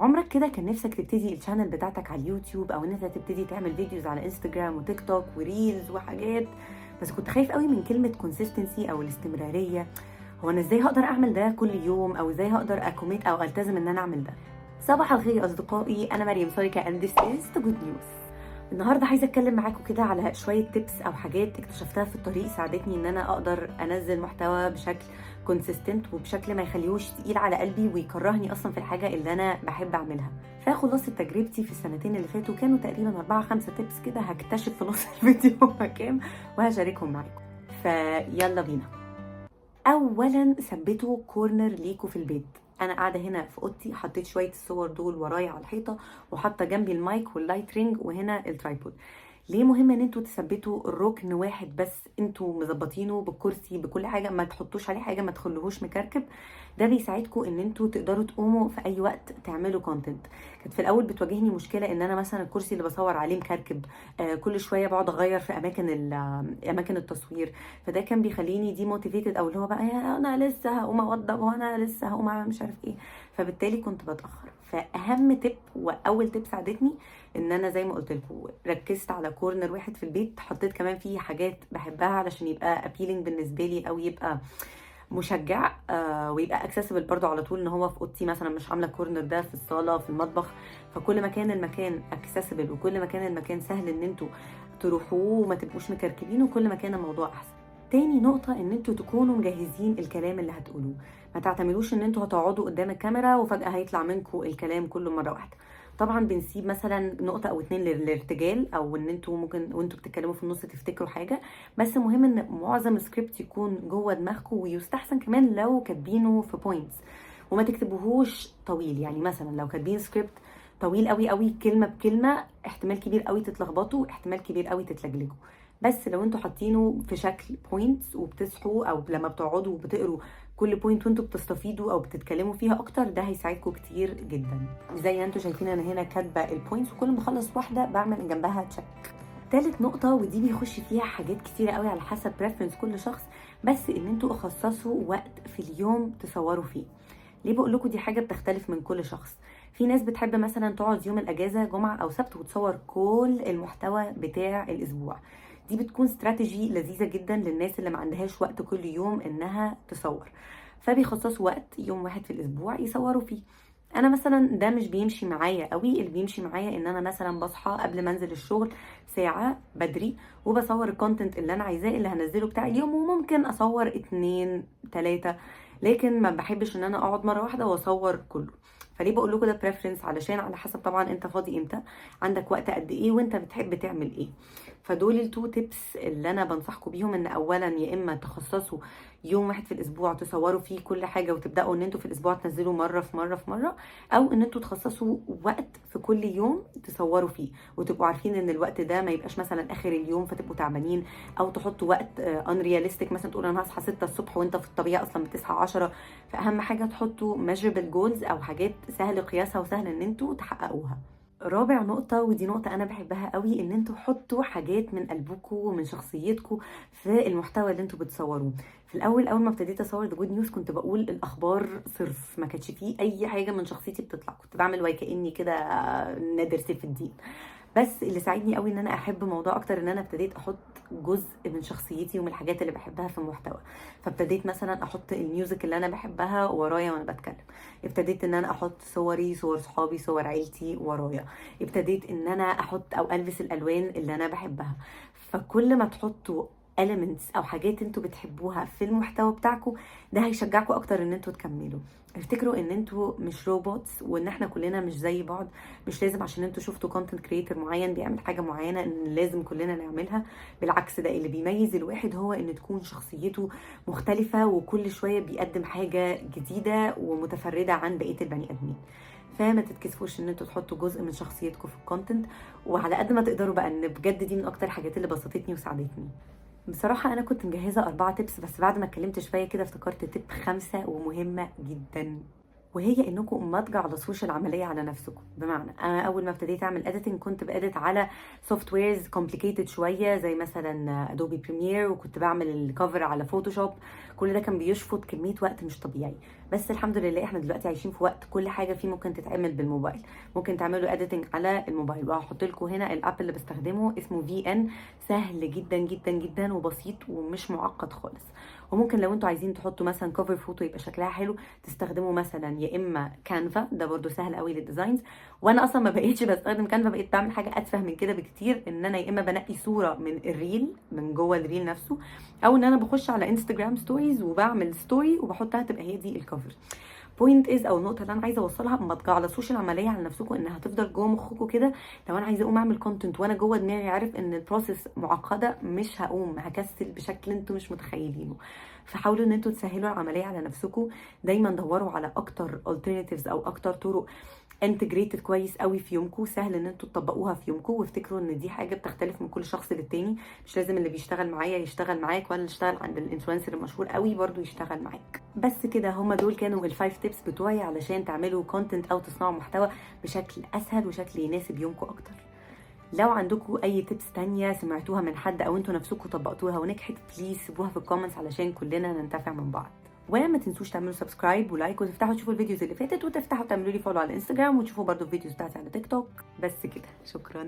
عمرك كده كان نفسك تبتدي ال channel بتاعتك على اليوتيوب أو إن أنت تبتدي تعمل videos على انستجرام وتيك توك و reels وحاجات بس كنت خايف قوي من كلمة consistency أو الاستمرارية. هو أنا إزاي هقدر أعمل ده كل يوم؟ أو إزاي هقدر أ commit أو ألتزم إن أنا أعمل ده؟ صباح الخير أصدقائي أنا مريم and this is the good news. النهارده عايزه اتكلم معاكم كده على شوية tips أو حاجات اكتشفتها في الطريق ساعدتني ان أنا أقدر انزل محتوى بشكل consistent وبشكل ما يخليهوش تقيل على قلبي ويكرهني أصلا في الحاجة اللي أنا بحب اعملها. فخلاصه تجربتي في السنتين اللي فاتوا كانوا تقريبا أربعة خمسة tips كده هكتشف في نص الفيديو هما كام وهشاركهم معاكم. فيلا بينا. اولا ثبتوا corner ليكوا في البيت. أنا قاعدة هنا في أوضتي حطيت شوية الصور دول ورايا على الحيطة وحاطة جنبي ال mic وال light ring وهنا ال tripod ليه مهم إن أنتوا تثبتوا الركن واحد بس؟ أنتوا مظبطينه بالكرسي بكل حاجة ما تحطوش عليه حاجة ما تخلوهوش مكركب. ده بيساعدكم إن أنتوا تقدروا تقوموا في أي وقت تعملوا content كانت في الأول بتواجهني مشكلة إن أنا مثلا الكرسي اللي بصور عليه مكركب آه كل شوية بقعد أغير في أماكن أماكن التصوير. فده كان بيخليني demotivated أو اللي هو بقى أنا لسه هقوم أوضب وأنا لسه هقوم أعمل مش عارف إيه. فبالتالي كنت بتأخر. فأهم tip وأول tip ساعدتني إن أنا زي ما قلت لكم ركزت على corner واحد في البيت حطيت كمان فيه حاجات بحبها علشان يبقى appealing بالنسبة لي أو يبقى مشجع آه ويبقى accessible برضو على طول إن هو في أوضتي مثلا مش عاملة corner ده في الصالة في المطبخ. فكل ما كان المكان accessible وكل ما كان المكان سهل إن أنتوا تروحوه وما تبقوش مكركبين وكل ما كان الموضوع أحسن. تاني نقطة إن أنتوا تكونوا مجهزين الكلام اللي هتقولوه. ما تعتمدوش إن أنتوا هتقعدوا قدام الكاميرا وفجأة هيطلع منكم الكلام كله مرة واحدة. طبعا بنسيب مثلا نقطة أو اتنين للارتجال أو إن أنتوا ممكن وانتوا بتتكلموا في النص تفتكروا حاجة. بس مهم إن معظم السكريبت يكون جوه دماغكم ويستحسن كمان لو كاتبينه في points وما تكتبوهوش طويل. يعني مثلا لو كاتبين سكريبت طويل قوي قوي كلمة بكلمة احتمال كبير قوي تتلخبطوا احتمال كبير قوي تتلجلجوا. بس لو أنتوا حاطينه في شكل points وبتصحوا أو لما بتقعدوا وبتقروا كل point وانتوا بتستفيدوا أو بتتكلموا فيها أكتر ده هيساعدكم كتير جدا. زي ما أنتوا شايفين أنا هنا كاتبة ال points وكل ما أخلص واحدة بعمل جنبها check تالت نقطة ودي بيخش فيها حاجات كتيرة قوي على حسب preference كل شخص بس إن أنتوا خصصوا وقت في اليوم تصوروا فيه. ليه بقول لكم دي حاجة بتختلف من كل شخص؟ في ناس بتحب مثلا تقعد يوم الأجازة جمعة أو سبت وتصور كل المحتوى بتاع الأسبوع. دي بتكون استراتيجي لذيذة جدا للناس اللي ما عندهاش وقت كل يوم إنها تصور. فبيخصصوا وقت يوم واحد في الأسبوع يصوروا فيه. أنا مثلا ده مش بيمشي معايا قوي. اللي بيمشي معايا إن أنا مثلا بصحى قبل ما أنزل الشغل ساعة بدري وبصور ال content اللي أنا عايزاه اللي هنزله بتاع اليوم وممكن أصور اتنين تلاتة. لكن ما بحبش إن أنا أقعد مرة واحدة وأصور كله. فليه بقول لكم ده preference علشان على حسب طبعا أنت فاضي إمتى عندك وقت قد إيه وأنت بتحب تعمل إيه. فدول ال two tips اللي أنا بنصحكم بيهم إن اولا يا إما تخصصوا يوم واحد في الأسبوع تصوروا فيه كل حاجة وتبدأوا إن أنتوا في الأسبوع تنزلوا مرة في مرة في مرة أو إن أنتوا تخصصوا وقت في كل يوم تصوروا فيه وتبقوا عارفين إن الوقت ده ما يبقاش مثلا آخر اليوم فتبقوا تعبانين أو تحطوا وقت unrealistic مثلا تقول أنا هصحى 6 الصبح وأنت في الطبيعة أصلا بتصحى 10 فأهم حاجة تحطوا measurable goals أو حاجات سهل قياسها وسهل إن أنتوا تحققوها رابع نقطة ودي نقطة أنا بحبها قوي إن أنتوا حطوا حاجات من قلبكم ومن شخصيتكم في المحتوى اللي أنتوا بتصوروه. في الأول أول ما ابتديت أصور the good news كنت بقول الأخبار صرف ما كانش فيه أي حاجة من شخصيتي بتطلع، كنت بعمل وكأني كده نادر سيف الدين. بس اللي ساعدني قوي إن أنا أحب الموضوع أكتر إن أنا ابتديت أحط جزء من شخصيتي ومن الحاجات اللي بحبها في المحتوى. فابتديت مثلا أحط ال music اللي أنا بحبها ورايا وأنا بتكلم. ابتديت إن أنا أحط صوري صور صحابي صور عيلتي ورايا. ابتديت إن أنا أحط أو ألبس الألوان اللي أنا بحبها. فكل ما تحطوا elements أو حاجات أنتوا بتحبوها في المحتوى بتاعكم ده هيشجعكم أكتر إن أنتوا تكملوا. افتكروا إن أنتوا مش robots وإن إحنا كلنا مش زي بعض مش لازم عشان أنتوا شفتوا content creator معين بيعمل حاجة معينة إن لازم كلنا نعملها. بالعكس ده اللي بيميز الواحد هو إن تكون شخصيته مختلفة وكل شوية بيقدم حاجة جديدة ومتفردة عن بقية البني آدمين. فما تتكسفوش إن أنتوا تحطوا جزء من شخصيتكم في ال content وعلى قد ما تقدروا بقى إن بجد دي من أكتر الحاجات اللي بسطتني وساعدتني. بصراحة أنا كنت مجهزة أربعة tips بس بعد ما اتكلمت شوية كده افتكرت tip خمسة ومهمة جدا. وهي إنكم ما تجعلصوش العملية على نفسكم. بمعنى أنا أول ما ابتديت أعمل editing كنت ب edit على softwares complicated شوية زي مثلا Adobe Premiere وكنت بعمل ال cover على Photoshop كل ده كان بيشفط كمية وقت مش طبيعي. بس الحمد لله إحنا دلوقتي عايشين في وقت كل حاجة فيه ممكن تتعمل بالموبايل. ممكن تعملوا editing على الموبايل. وهحط لكم هنا ال app اللي بستخدمه اسمه VN سهل جدا جدا جدا وبسيط ومش معقد خالص. وممكن لو أنتوا عايزين تحطوا مثلا cover photo يبقى شكلها حلو. تستخدموا مثلا يا إما Canva ده برده سهل قوي لل designs وأنا أصلا ما بقيتش بستخدم Canva بقيت بعمل حاجة أتفه من كده بكتير إن أنا يا إما بنقي صورة من ال reel من جوه ال reel نفسه أو إن أنا بخش على Instagram stories وبعمل story وبحطها تبقى هي دي ال cover point is أو النقطة اللي أنا عايزة أوصلها ما تجعلصوش العملية على نفسكم إنها هتفضل جوه مخكم كده. لو أنا عايزة أقوم أعمل content وأنا جوه دماغي عارف إن ال process معقدة مش هقوم هكسل بشكل أنتوا مش متخيلينه. فحاولوا إن أنتوا تسهلوا العملية على نفسكم. دايما دوروا على أكتر alternatives أو أكتر طرق integrated كويس قوي في يومكم. سهل إن أنتوا تطبقوها في يومكم. وافتكروا إن دي حاجة بتختلف من كل شخص للتاني. مش لازم اللي بيشتغل معايا يشتغل معاك ولا اللي يشتغل عند ال influencer المشهور قوي برضو يشتغل معاك. بس كده هما دول كانوا ال five tips بتوعي علشان تعملوا content أو تصنعوا محتوى بشكل أسهل وشكل يناسب يومكم أكتر. لو عندكم أي tips تانية سمعتوها من حد أو أنتوا نفسكم طبقتوها ونجحت please سيبوها في ال comments علشان كلنا ننتفع من بعض. وما تنسوش تعملوا subscribe و like وتفتحوا تشوفوا ال videos اللي فاتت وتفتحوا تعملوا لي follow على الانستجرام وتشوفوا برضو ال videos بتاعتي على تيك توك بس كده. شكرا.